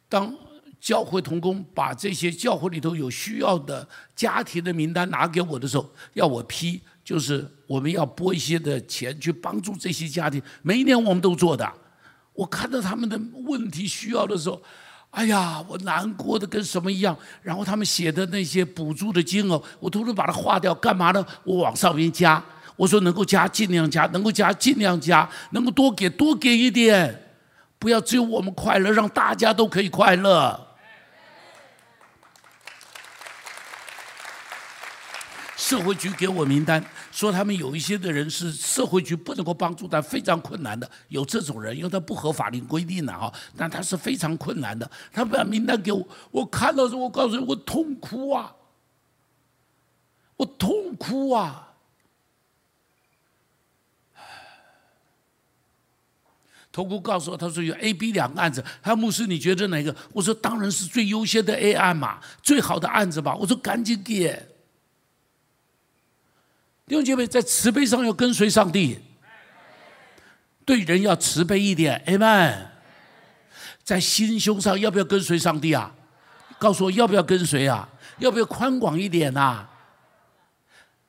当教会同工把这些教会里头有需要的家庭的名单拿给我的时候，要我批。就是我们要拨一些的钱去帮助这些家庭，每一年我们都做的。我看到他们的问题需要的时候，哎呀，我难过的跟什么一样。然后他们写的那些补助的金额，我偷偷把它划掉，干嘛呢？我往上面加。我说能够加尽量加，能够加尽量加，能够多给多给一点，不要只有我们快乐，让大家都可以快乐。社会局给我名单。说他们有一些的人是社会局不能够帮助但非常困难的，有这种人，因为他不合法律规定的啊，但他是非常困难的。他把名单给我，我看到时候，我告诉你，我痛哭啊，我痛哭啊。头姑告诉我，他说有 A、B 两个案子，他说牧师你觉得哪个？我说当然是最优先的 A 案嘛，最好的案子吧。我说赶紧给。弟兄姐妹，在慈悲上要跟随上帝，对人要慈悲一点，Amen。在心胸上要不要跟随上帝啊？告诉我要不要跟随啊？要不要宽广一点呐？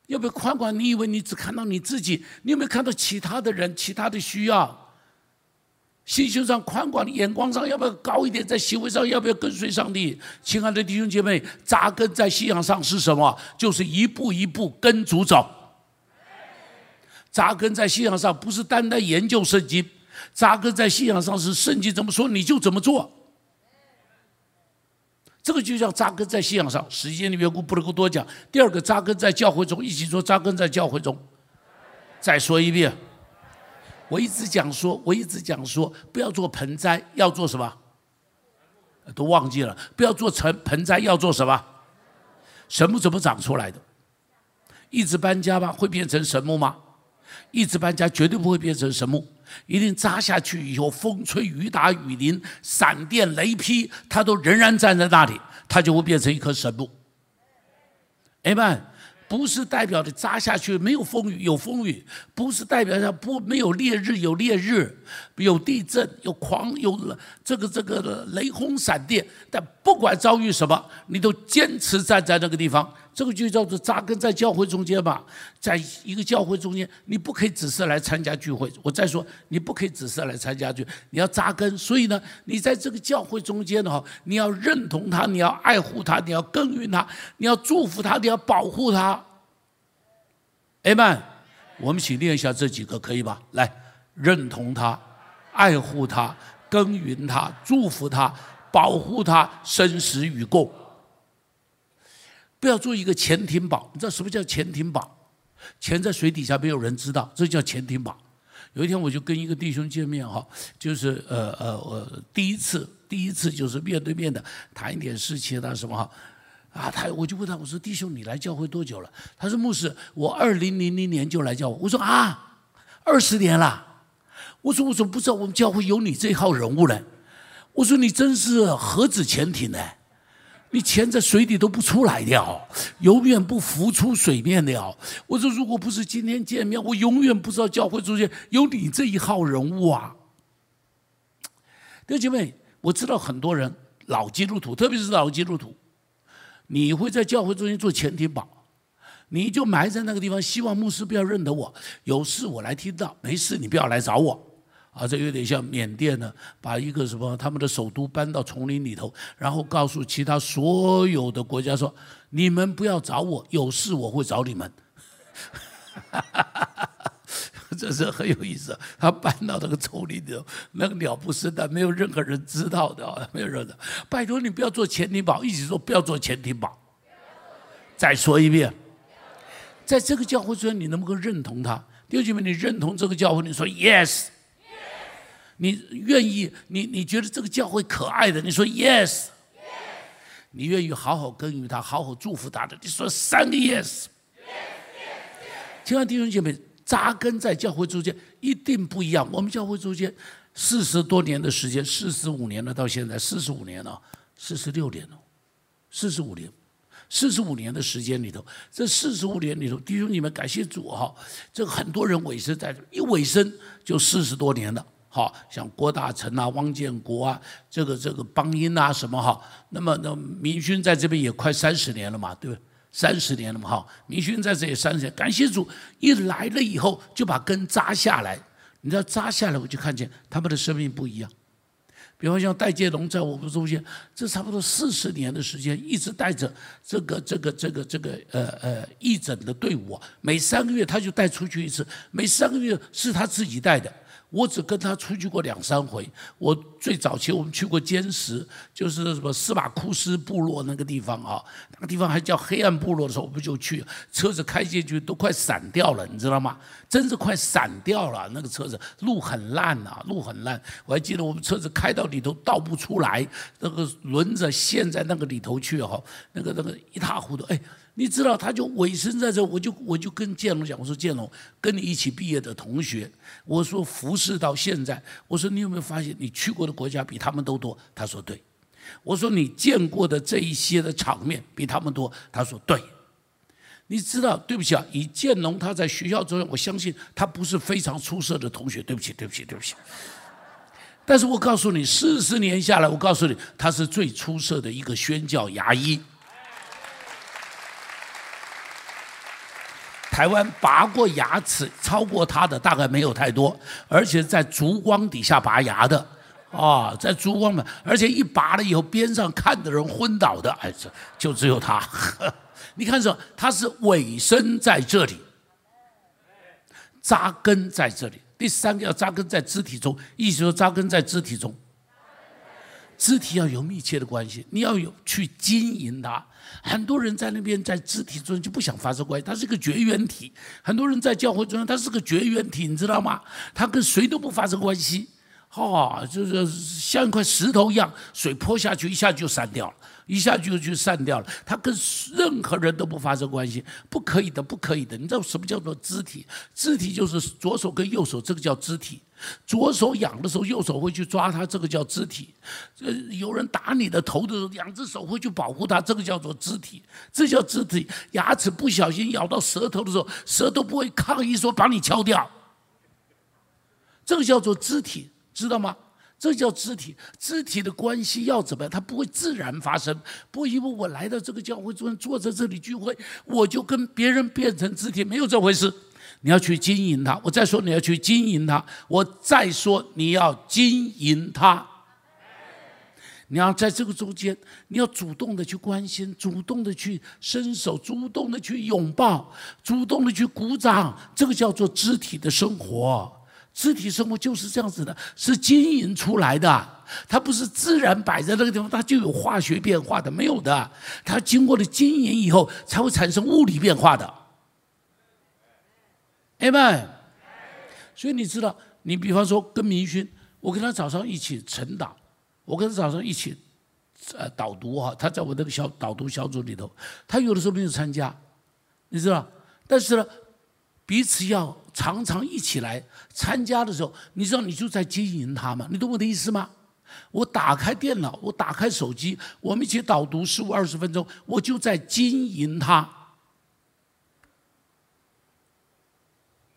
要不要宽广？你以为你只看到你自己？你有没有看到其他的人、其他的需要？心胸上宽广的眼光上要不要高一点？在行为上要不要跟随上帝？亲爱的弟兄姐妹，扎根在信仰上是什么？就是一步一步跟主走。扎根在信仰上，不是单单研究圣经；扎根在信仰上，是圣经怎么说你就怎么做。这个就叫扎根在信仰上。时间的缘故，不能够多讲。第二个，扎根在教会中，一起说扎根在教会中。再说一遍，我一直讲说，我一直讲说，不要做盆栽，要做什么？都忘记了。不要做成盆栽，要做什么？神木怎么长出来的？一直搬家吗？会变成神木吗？一直搬家绝对不会变成神木，一定扎下去以后，风吹雨打雨淋、闪电雷劈，它都仍然站在那里，它就会变成一棵神木。哎们。不是代表的扎下去没有风雨有风雨，不是代表着不没有烈日有烈日，有地震有狂有这个这个雷轰闪电，但不管遭遇什么，你都坚持站在那个地方，这个就叫做扎根在教会中间吧，在一个教会中间，你不可以只是来参加聚会。我再说，你不可以只是来参加聚，你要扎根。所以呢，你在这个教会中间的话，你要认同他，你要爱护他，你要耕耘他，你要祝福他，你要保护他。哎们，我们一起练一下这几个，可以吧？来，认同他，爱护他，耕耘他，祝福他，保护他，生死与共。不要做一个潜艇堡，你知道什么叫潜艇堡？潜在水底下没有人知道，这叫潜艇堡。有一天我就跟一个弟兄见面哈，就是呃呃呃第一次，第一次就是面对面的谈一点事情啊什么哈。啊，他我就问他，我说弟兄，你来教会多久了？他说牧师，我二零零零年就来教会。我说啊，二十年了。我说我怎么不知道我们教会有你这号人物呢？我说你真是何止潜艇呢？你潜在水底都不出来的哦，永远不浮出水面的哦。我说如果不是今天见面，我永远不知道教会中间有你这一号人物啊。弟兄姐妹，我知道很多人老基督徒，特别是老基督徒。你会在教会中间做前提宝，你就埋在那个地方，希望牧师不要认得我。有事我来听到，没事你不要来找我。啊，这有点像缅甸呢，把一个什么他们的首都搬到丛林里头，然后告诉其他所有的国家说：你们不要找我，有事我会找你们。这是很有意思。他搬到那个丛林里头，那个鸟不生蛋，没有任何人知道的，没有人的。拜托你不要做潜艇堡，一起说不要做潜艇堡。再说一遍，在这个教会中，你能不能认同他？弟兄姐妹，你认同这个教会？你说 yes。你愿意？你你觉得这个教会可爱的？你说 yes。你愿意好好耕耘他，好好祝福他的？你说三个 yes。亲爱的弟兄姐妹，扎根在教会中间一定不一样。我们教会中间四十多年的时间，四十五年了，到现在四十五年了，四十六年了，四十五年，四十五年的时间里头，这四十五年里头，弟兄你们感谢主哈，这很多人委身在这，一委身就四十多年了。好像郭大成啊、汪建国啊，这个这个邦英啊什么哈，那么那明勋在这边也快三十年了嘛，对不对？三十年了嘛哈，明勋在这里三十年，感谢主，一来了以后就把根扎下来，你知道扎下来我就看见他们的生命不一样。比方像戴建龙在我们中间，这差不多四十年的时间，一直带着这个这个这个这个呃呃义诊的队伍，每三个月他就带出去一次，每三个月是他自己带的。我只跟他出去过两三回。我最早期我们去过坚石，就是什么司马库斯部落那个地方啊，那个地方还叫黑暗部落的时候，我们就去，车子开进去都快散掉了，你知道吗？真是快散掉了，那个车子路很烂呐，路很烂。我还记得我们车子开到里头倒不出来，那个轮子陷在那个里头去哈，那个那个一塌糊涂。哎，你知道他就尾声在这，我就我就跟建龙讲，我说建龙，跟你一起毕业的同学，我说服侍到现在，我说你有没有发现你去过的国家比他们都多？他说对。我说你见过的这一些的场面比他们多？他说对。你知道，对不起啊，以建龙他在学校中，我相信他不是非常出色的同学。对不起，对不起，对不起。但是我告诉你，四十年下来，我告诉你，他是最出色的一个宣教牙医。台湾拔过牙齿超过他的大概没有太多，而且在烛光底下拔牙的，啊，在烛光嘛，而且一拔了以后，边上看的人昏倒的，哎，这就只有他。你看说，他是尾声在这里，扎根在这里。第三个要扎根在肢体中，意思说扎根在肢体中，肢体要有密切的关系，你要有去经营它。很多人在那边在肢体中就不想发生关系，它是个绝缘体。很多人在教会中，他是个绝缘体，你知道吗？他跟谁都不发生关系，哈，就是像一块石头一样，水泼下去一下就散掉了。一下就就散掉了，他跟任何人都不发生关系，不可以的，不可以的。你知道什么叫做肢体？肢体就是左手跟右手，这个叫肢体。左手痒的时候，右手会去抓它，这个叫肢体。呃，有人打你的头的时候，两只手会去保护它，这个叫做肢体。这叫肢体。牙齿不小心咬到舌头的时候，舌头不会抗议说把你敲掉，这个叫做肢体，知道吗？这叫肢体，肢体的关系要怎么样？它不会自然发生，不因为我来到这个教会中坐在这里聚会，我就跟别人变成肢体，没有这回事。你要去经营它。我再说你要去经营它。我再说你要经营它。你要在这个中间，你要主动的去关心，主动的去伸手，主动的去拥抱，主动的去鼓掌。这个叫做肢体的生活。肢体生活就是这样子的，是经营出来的，它不是自然摆在那个地方，它就有化学变化的，没有的，它经过了经营以后才会产生物理变化的。哎们，所以你知道，你比方说跟明勋，我跟他早上一起晨祷，我跟他早上一起呃导读哈，他在我那个小导读小组里头，他有的时候没有参加，你知道，但是呢，彼此要。常常一起来参加的时候，你知道你就在经营他吗？你懂我的意思吗？我打开电脑，我打开手机，我们一起导读十五二十分钟，我就在经营他，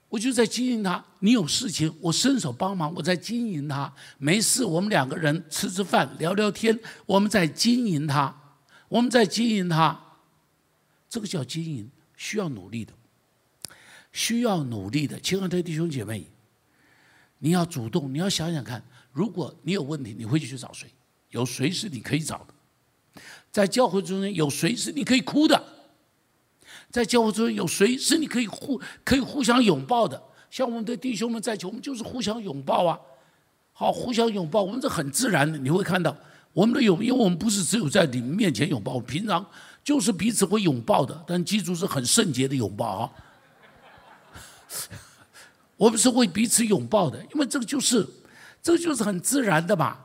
我就在经营他。你有事情，我伸手帮忙，我在经营他。没事，我们两个人吃吃饭，聊聊天，我们在经营他，我们在经营他。这个叫经营，需要努力的。需要努力的，亲爱的弟兄姐妹，你要主动，你要想想看，如果你有问题，你会去找谁？有谁是你可以找的？在教会中间，有谁是你可以哭的？在教会中间，有谁是你可以互可以互相拥抱的？像我们的弟兄们在一起，我们就是互相拥抱啊！好，互相拥抱，我们这很自然的，你会看到我们的拥，因为我们不是只有在你们面前拥抱，平常。就是彼此会拥抱的，但记住是很圣洁的拥抱啊。我们是会彼此拥抱的，因为这个就是，这个就是很自然的嘛。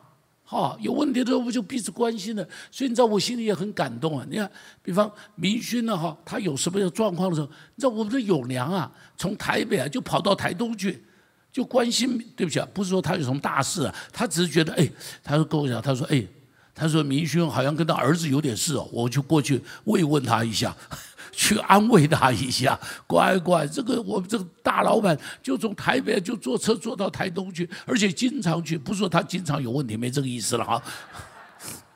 哈，有问题的时候我们就彼此关心的，所以你知道我心里也很感动啊。你看，比方明勋呢，哈，他有什么样状况的时候，你知道我们的永良啊，从台北啊就跑到台东去，就关心。对不起啊，不是说他有什么大事啊，他只是觉得，哎，他说跟我讲，他说，哎，他说明勋好像跟他儿子有点事哦，我就过去慰问他一下。去安慰他一下，乖乖，这个我们这个大老板就从台北就坐车坐到台东去，而且经常去，不是说他经常有问题，没这个意思了哈。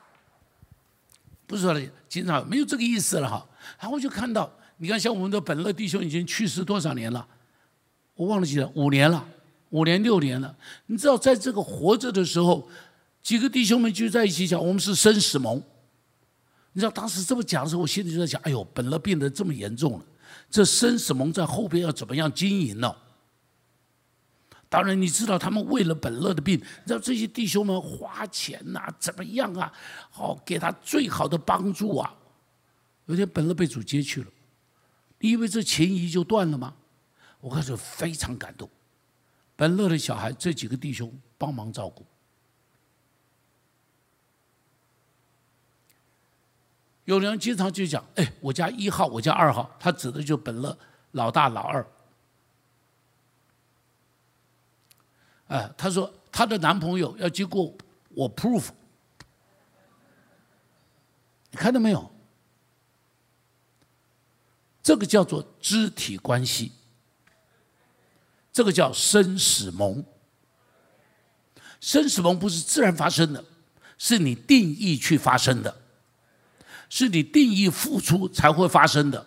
不是说经常没有这个意思了哈。然后就看到，你看像我们的本乐弟兄已经去世多少年了，我忘了记了，五年了，五年六年了。你知道，在这个活着的时候，几个弟兄们聚在一起讲，我们是生死盟。你知道当时这么讲的时候，我心里就在想：哎呦，本乐变得这么严重了，这生死盟在后边要怎么样经营呢？当然，你知道他们为了本乐的病，你知道这些弟兄们花钱呐，怎么样啊？好，给他最好的帮助啊！有一天本乐被主接去了，你以为这情谊就断了吗？我开始非常感动，本乐的小孩这几个弟兄帮忙照顾。有人经常就讲：“哎，我家一号，我家二号。”他指的就本乐老大、老二。哎，他说他的男朋友要经过我 proof，你看到没有？这个叫做肢体关系，这个叫生死盟。生死盟不是自然发生的，是你定义去发生的。是你定义付出才会发生的。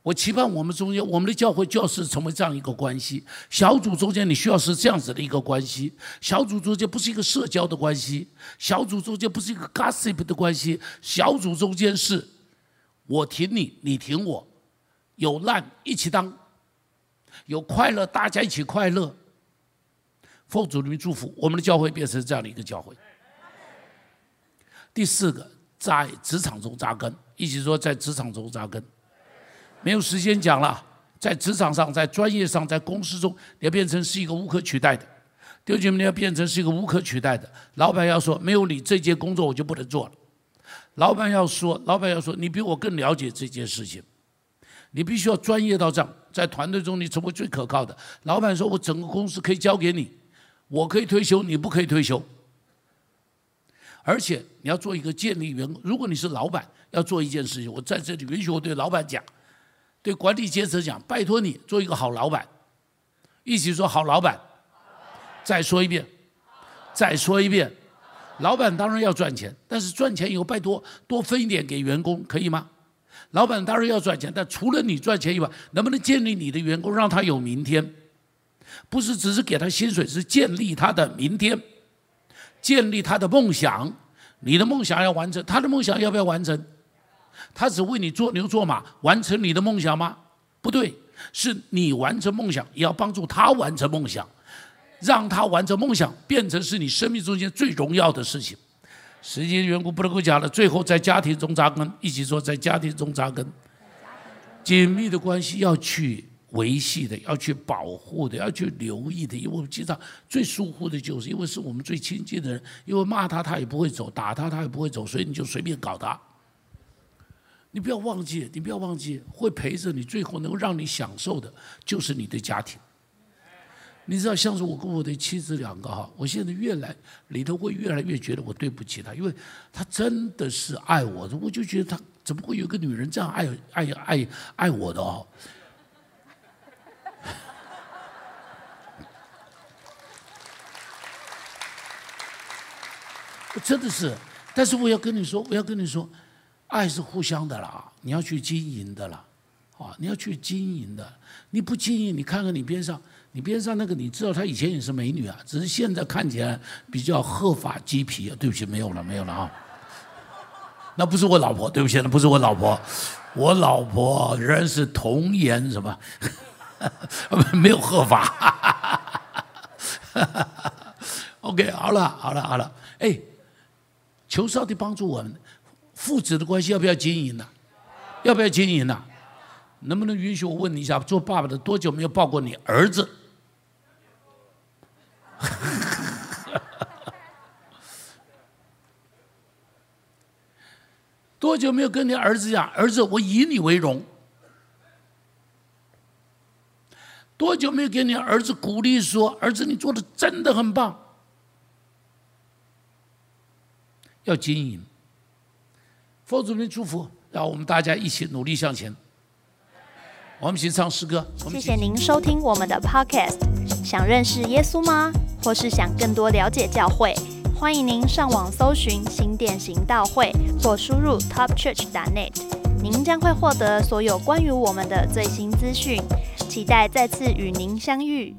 我期盼我们中间，我们的教会教师成为这样一个关系。小组中间你需要是这样子的一个关系。小组中间不是一个社交的关系，小组中间不是一个 gossip 的关系。小组中间是，我挺你，你挺我，有难一起当，有快乐大家一起快乐。奉主名祝福，我们的教会变成这样的一个教会。第四个，在职场中扎根，一起说在职场中扎根。没有时间讲了，在职场上，在专业上，在公司中，你要变成是一个无可取代的。弟兄姐妹，你要变成是一个无可取代的。老板要说，没有你这件工作我就不能做了。老板要说，老板要说，你比我更了解这件事情，你必须要专业到这样，在团队中你成为最可靠的。老板说，我整个公司可以交给你，我可以退休，你不可以退休。而且你要做一个建立员工。如果你是老板，要做一件事情，我在这里允许我对老板讲，对管理阶层讲，拜托你做一个好老板。一起说好老板。再说一遍，再说一遍，老板当然要赚钱，但是赚钱以后拜托多分一点给员工，可以吗？老板当然要赚钱，但除了你赚钱以外，能不能建立你的员工，让他有明天？不是只是给他薪水，是建立他的明天。建立他的梦想，你的梦想要完成，他的梦想要不要完成？他只为你做牛做马，完成你的梦想吗？不对，是你完成梦想，也要帮助他完成梦想，让他完成梦想变成是你生命中间最荣耀的事情。时间缘故不能够讲了，最后在家庭中扎根，一起说在家庭中扎根，紧密的关系要去。维系的，要去保护的，要去留意的，因为我们经常最疏忽的就是，因为是我们最亲近的人，因为骂他他也不会走，打他他也不会走，所以你就随便搞他。你不要忘记，你不要忘记，会陪着你，最后能够让你享受的，就是你的家庭。你知道，像是我跟我的妻子两个哈，我现在越来里头会越来越觉得我对不起她，因为她真的是爱我的，我就觉得她怎么会有个女人这样爱爱爱爱我的哦。真的是，但是我要跟你说，我要跟你说，爱是互相的啦，你要去经营的啦，啊，你要去经营的，你不经营，你看看你边上，你边上那个，你知道她以前也是美女啊，只是现在看起来比较鹤发鸡皮。对不起，没有了，没有了啊，那不是我老婆，对不起，那不是我老婆，我老婆仍然是童颜什么，没有鹤发。OK，好了，好了，好了，哎。求上帝帮助我们，父子的关系要不要经营呢、要不要经营呢、能不能允许我问你一下，做爸爸的多久没有抱过你儿子？多久没有跟你儿子讲，儿子，我以你为荣？多久没有给你儿子鼓励说，儿子，你做的真的很棒？要经营。佛祖们祝福，让我们大家一起努力向前。我们一起唱诗歌。谢谢您收听我们的 Podcast。想认识耶稣吗？或是想更多了解教会？欢迎您上网搜寻新典行道会，或输入 topchurch.net，您将会获得所有关于我们的最新资讯。期待再次与您相遇。